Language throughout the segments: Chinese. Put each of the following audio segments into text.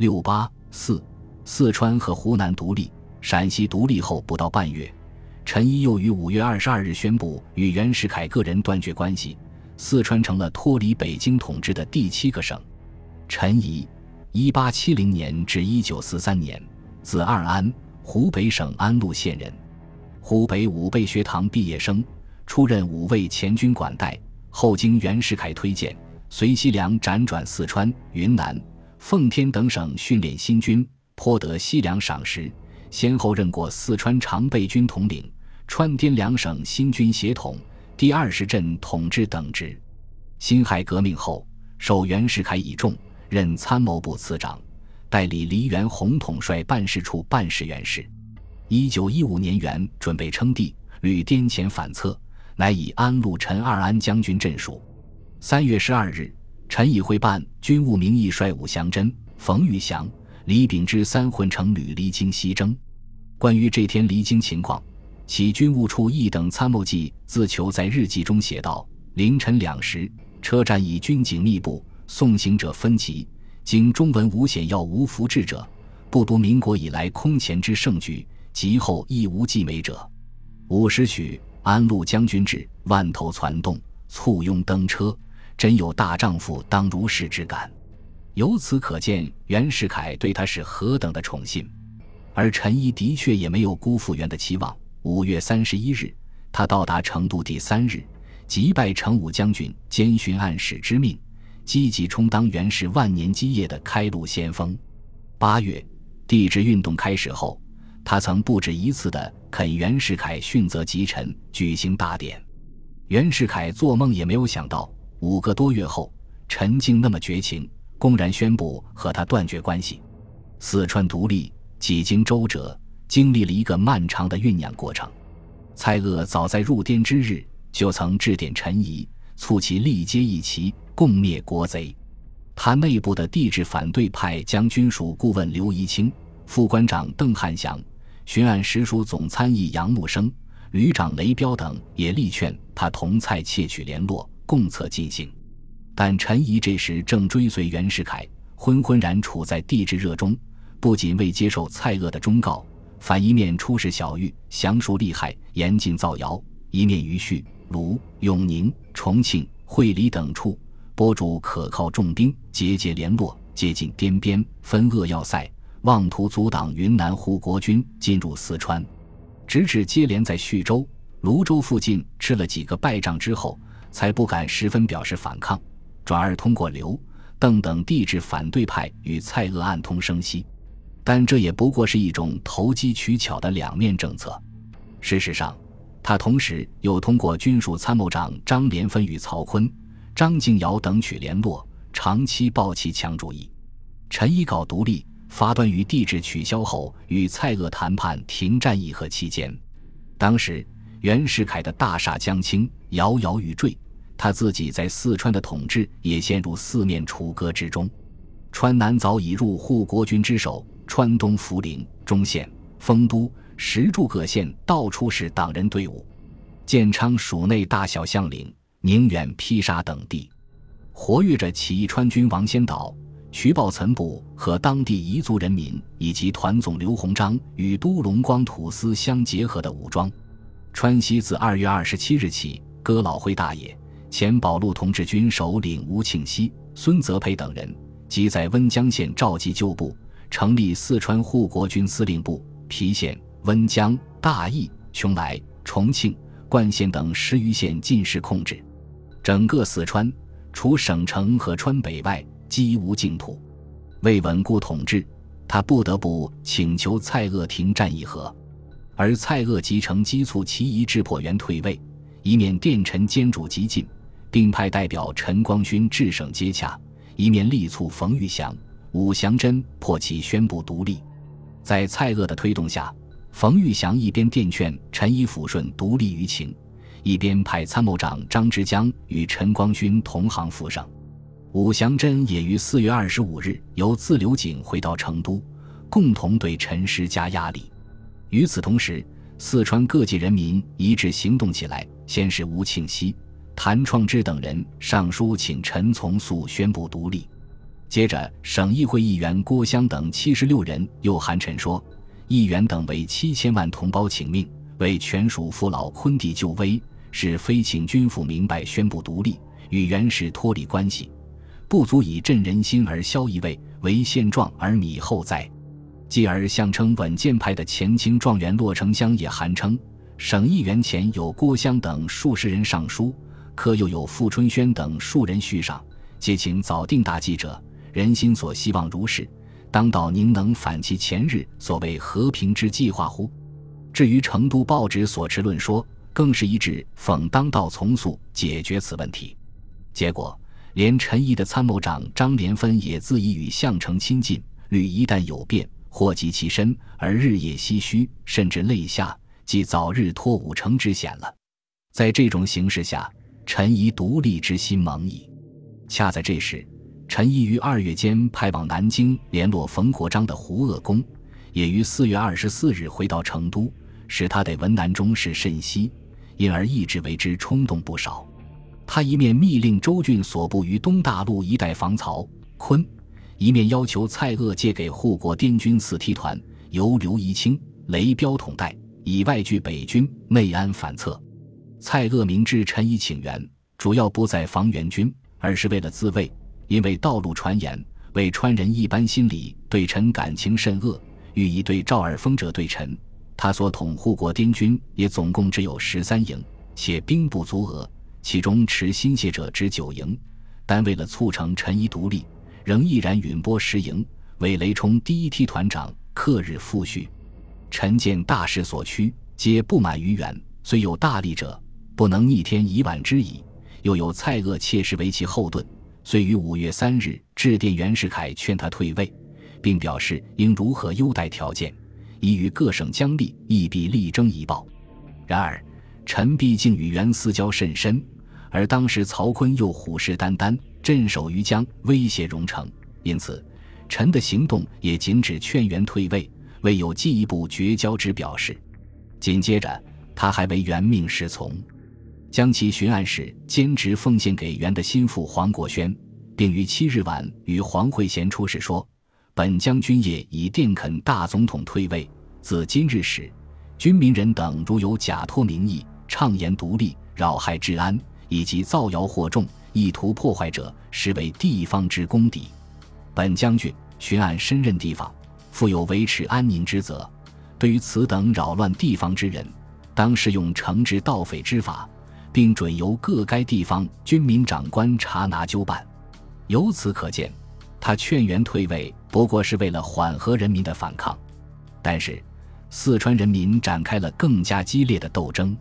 六八四，四川和湖南独立。陕西独立后不到半月，陈仪又于五月二十二日宣布与袁世凯个人断绝关系，四川成了脱离北京统治的第七个省。陈仪，一八七零年至一九四三年，字二安，湖北省安陆县人，湖北武备学堂毕业生，出任武卫前军管带，后经袁世凯推荐，随西凉辗转四川、云南、奉天等省训练新军，颇得西凉赏识。先后任过四川常备军统领、川滇两省新军协统、第二十镇统制等职。辛亥革命后，受袁世凯倚重，任参谋部次长，代理黎元洪统帅办事处办事员事。一九一五年，元准备称帝，屡颠前反侧，乃以安陆陈二安将军镇属。三月十二日，陈以会办军务名义率武祥真、冯玉祥。李秉之三混成旅离京西征。关于这天离京情况，其军务处一等参谋记自求在日记中写道：凌晨两时，车站以军警密布，送行者分级。经中文无险要无福至者，不读民国以来空前之盛举，及后亦无继美者。五时许，安陆将军至，万头攒动，簇拥登车，真有大丈夫当如是之感。由此可见，袁世凯对他是何等的宠信，而陈仪的确也没有辜负袁的期望。五月三十一日，他到达成都第三日，即拜成武将军兼巡按使之命，积极充当袁氏万年基业的开路先锋。八月，帝制运动开始后，他曾不止一次的恳袁世凯训责吉臣，举行大典。袁世凯做梦也没有想到，五个多月后，陈静那么绝情。公然宣布和他断绝关系。四川独立几经周折，经历了一个漫长的酝酿过程。蔡锷早在入滇之日就曾致电陈仪，促其力接一齐，共灭国贼。他内部的帝制反对派将军属顾问刘宜清、副官长邓汉祥、巡按实属总参议杨木生、旅长雷彪等也力劝他同蔡窃取联络，共策进行。但陈仪这时正追随袁世凯，昏昏然处在帝制热中，不仅未接受蔡锷的忠告，反一面出使小玉、详述利害，严禁造谣；一面于叙、卢、永宁、重庆、会理等处拨主可靠重兵，节节联络，接近滇边，分扼要塞，妄图阻挡云南护国军进入四川。直至接连在叙州、泸州附近吃了几个败仗之后，才不敢十分表示反抗。转而通过刘、邓等地质反对派与蔡锷暗通生息，但这也不过是一种投机取巧的两面政策。事实上，他同时又通过军属参谋长张连芬与曹锟、张敬尧等取联络，长期抱其强主义。陈仪搞独立，发端于帝制取消后与蔡锷谈判停战议和期间。当时袁世凯的大厦将倾，摇摇欲坠。他自己在四川的统治也陷入四面楚歌之中，川南早已入护国军之手，川东涪陵、忠县、丰都、石柱各县到处是党人队伍，建昌署内大小将领、宁远、披沙等地，活跃着起义川军王先导、徐抱岑部和当地彝族人民，以及团总刘鸿章与都龙光土司相结合的武装。川西自二月二十七日起，哥老会大爷。前保路同志军首领吴庆熙、孙泽培等人，即在温江县召集旧部，成立四川护国军司令部。郫县、温江、大邑、邛崃、重庆、灌县等十余县尽是控制。整个四川，除省城和川北外，几无净土。为稳固统治，他不得不请求蔡锷停战议和，而蔡锷即乘机促其仪制破元退位，以免殿臣兼主激进。并派代表陈光勋至省接洽，一面力促冯玉祥、武祥珍迫其宣布独立。在蔡锷的推动下，冯玉祥一边电劝陈仪抚顺独立于情，一边派参谋长张之江与陈光勋同行赴省。武祥珍也于四月二十五日由自流井回到成都，共同对陈施加压力。与此同时，四川各界人民一致行动起来，先是吴庆熙。谭创之等人上书请陈从素宣布独立。接着，省议会议员郭襄等七十六人又函陈说，议员等为七千万同胞请命，为全属父老昆弟救危，是非请君父明白宣布独立，与元氏脱离关系，不足以振人心而消疑畏，为现状而米后哉。继而相称稳健派的前清状元骆承湘也函称，省议员前有郭襄等数十人上书，科又有傅春轩等数人续上，皆请早定大计者。人心所希望如是，当道宁能反其前日所谓和平之计划乎？至于成都报纸所持论说，更是一致讽当道从速解决此问题。结果，连陈毅的参谋长张连芬也自以与项城亲近，屡一旦有变，祸及其身，而日夜唏嘘，甚至泪下，即早日脱五城之险了。在这种形势下，陈仪独立之心萌矣。恰在这时。陈毅于二月间派往南京联络冯国璋的胡鄂公，也于四月二十四日回到成都，使他得闻南中事甚息，因而意志为之冲动不少。他一面密令周俊所部于东大路一带防曹昆，一面要求蔡锷借给护国滇军四梯团，由刘宜清、雷彪统带，以外拒北军，内安反侧。蔡锷明知陈毅请援，主要不在防援军，而是为了自卫。因为道路传言，魏川人一般心里对陈感情甚恶，欲以对赵尔丰者对陈。他所统护国滇军也总共只有十三营，且兵不足额，其中持新械者只九营。但为了促成陈仪独立，仍毅然允拨十营，为雷冲第一梯团长，克日复叙。臣见大势所趋，皆不满于远，虽有大力者，不能逆天以晚之矣。又有蔡锷切实为其后盾。遂于五月三日致电袁世凯，劝他退位，并表示应如何优待条件，以与各省将力，亦必力争一报。然而，臣毕竟与袁私交甚深，而当时曹锟又虎视眈眈，镇守于江，威胁荣城，因此，臣的行动也仅止劝袁退位，未有进一步绝交之表示。紧接着，他还为袁命侍从。将其巡案使兼职奉献给袁的心腹黄国轩，并于七日晚与黄惠贤出使说：“本将军也已电恳大总统退位，自今日始，军民人等如有假托名义，畅言独立，扰害治安，以及造谣惑众，意图破坏者，实为地方之公敌。本将军巡按深任地方，负有维持安宁之责。对于此等扰乱地方之人，当适用惩治盗匪之法。”并准由各该地方军民长官查拿纠办。由此可见，他劝元退位不过是为了缓和人民的反抗。但是，四川人民展开了更加激烈的斗争。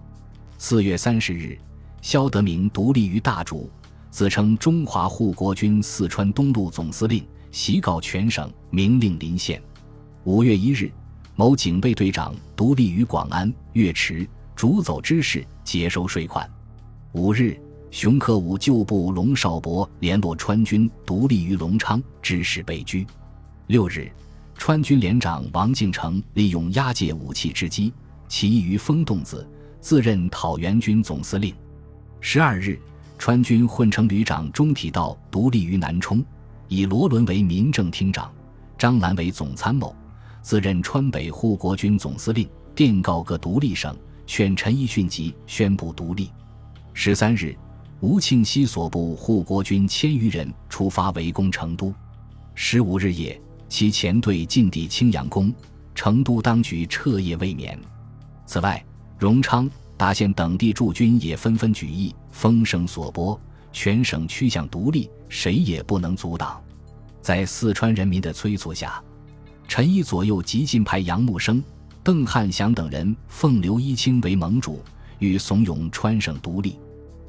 四月三十日，萧德明独立于大竹，自称中华护国军四川东路总司令，袭告全省，明令临县。五月一日，某警备队长独立于广安、岳池，逐走之事，接收税款。五日，熊克武旧部龙少伯联络川军独立于隆昌，致使被拘。六日，川军连长王敬成利用押解武器之机，起义于封洞子，自任讨袁军总司令。十二日，川军混成旅长钟体道独立于南充，以罗伦为民政厅长，张澜为总参谋，自任川北护国军总司令。电告各独立省，劝陈毅迅即宣布独立。十三日，吴庆熙所部护国军千余人出发围攻成都。十五日夜，其前队进抵青阳宫，成都当局彻夜未眠。此外，荣昌、大县等地驻军也纷纷举义，风声所播，全省趋向独立，谁也不能阻挡。在四川人民的催促下，陈毅左右急进派杨木生、邓汉祥等人奉刘一清为盟主，欲怂恿川省独立。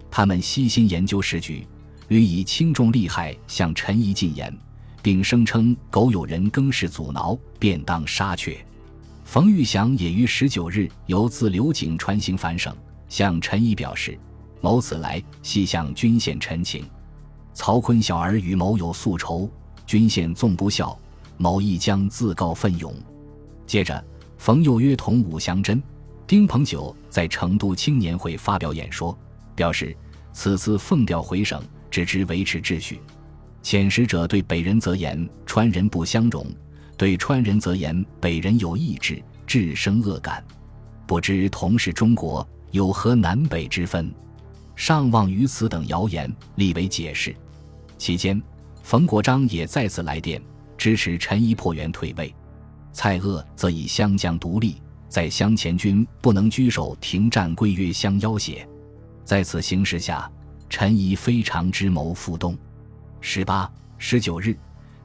他们悉心研究时局，屡以轻重利害向陈仪进言，并声称苟有人更事阻挠，便当杀却。冯玉祥也于十九日由自刘井穿行返省，向陈毅表示：“某此来系向军县陈情。曹锟小儿与某有宿仇，军县纵不孝，某亦将自告奋勇。”接着，冯又约同武祥珍、丁鹏九在成都青年会发表演说。表示此次奉调回省，只知维持秩序。遣使者对北人则言：“川人不相容。”对川人则言：“北人有意志，至生恶感。”不知同是中国，有何南北之分？上望于此等谣言，立为解释。期间，冯国璋也再次来电支持陈仪破元退位。蔡锷则以湘江独立，在湘前军不能居守，停战规约相要挟。在此形势下，陈仪非常之谋复动。十八、十九日，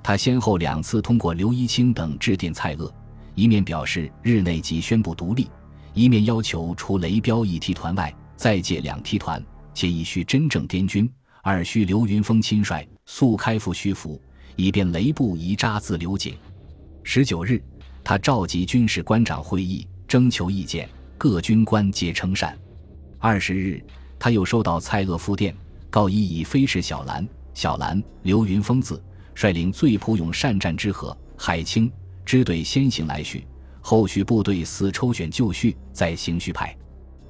他先后两次通过刘一清等致电蔡锷，一面表示日内即宣布独立。一面要求除雷彪一梯团外，再借两梯团，且已需真正滇军；二需刘云峰亲率，速开赴徐福，以便雷部移扎自刘景。十九日，他召集军事官长会议，征求意见，各军官皆称善。二十日，他又收到蔡锷复电，告以已飞驰小兰、小兰、刘云峰字率领最仆勇善战之和、海清支队先行来叙。后续部队似抽选就绪，再行续派，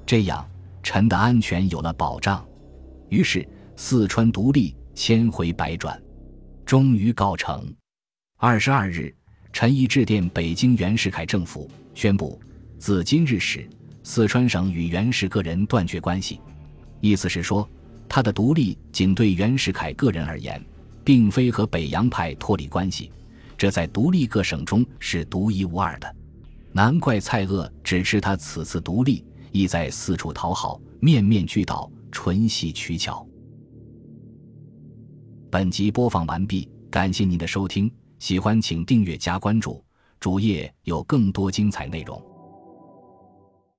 这样陈的安全有了保障。于是四川独立千回百转，终于告成。二十二日，陈毅致电北京袁世凯政府，宣布自今日始，四川省与袁氏个人断绝关系。意思是说，他的独立仅对袁世凯个人而言，并非和北洋派脱离关系，这在独立各省中是独一无二的。难怪蔡锷只知他此次独立，意在四处讨好，面面俱到，纯系取巧。本集播放完毕，感谢您的收听，喜欢请订阅加关注，主页有更多精彩内容。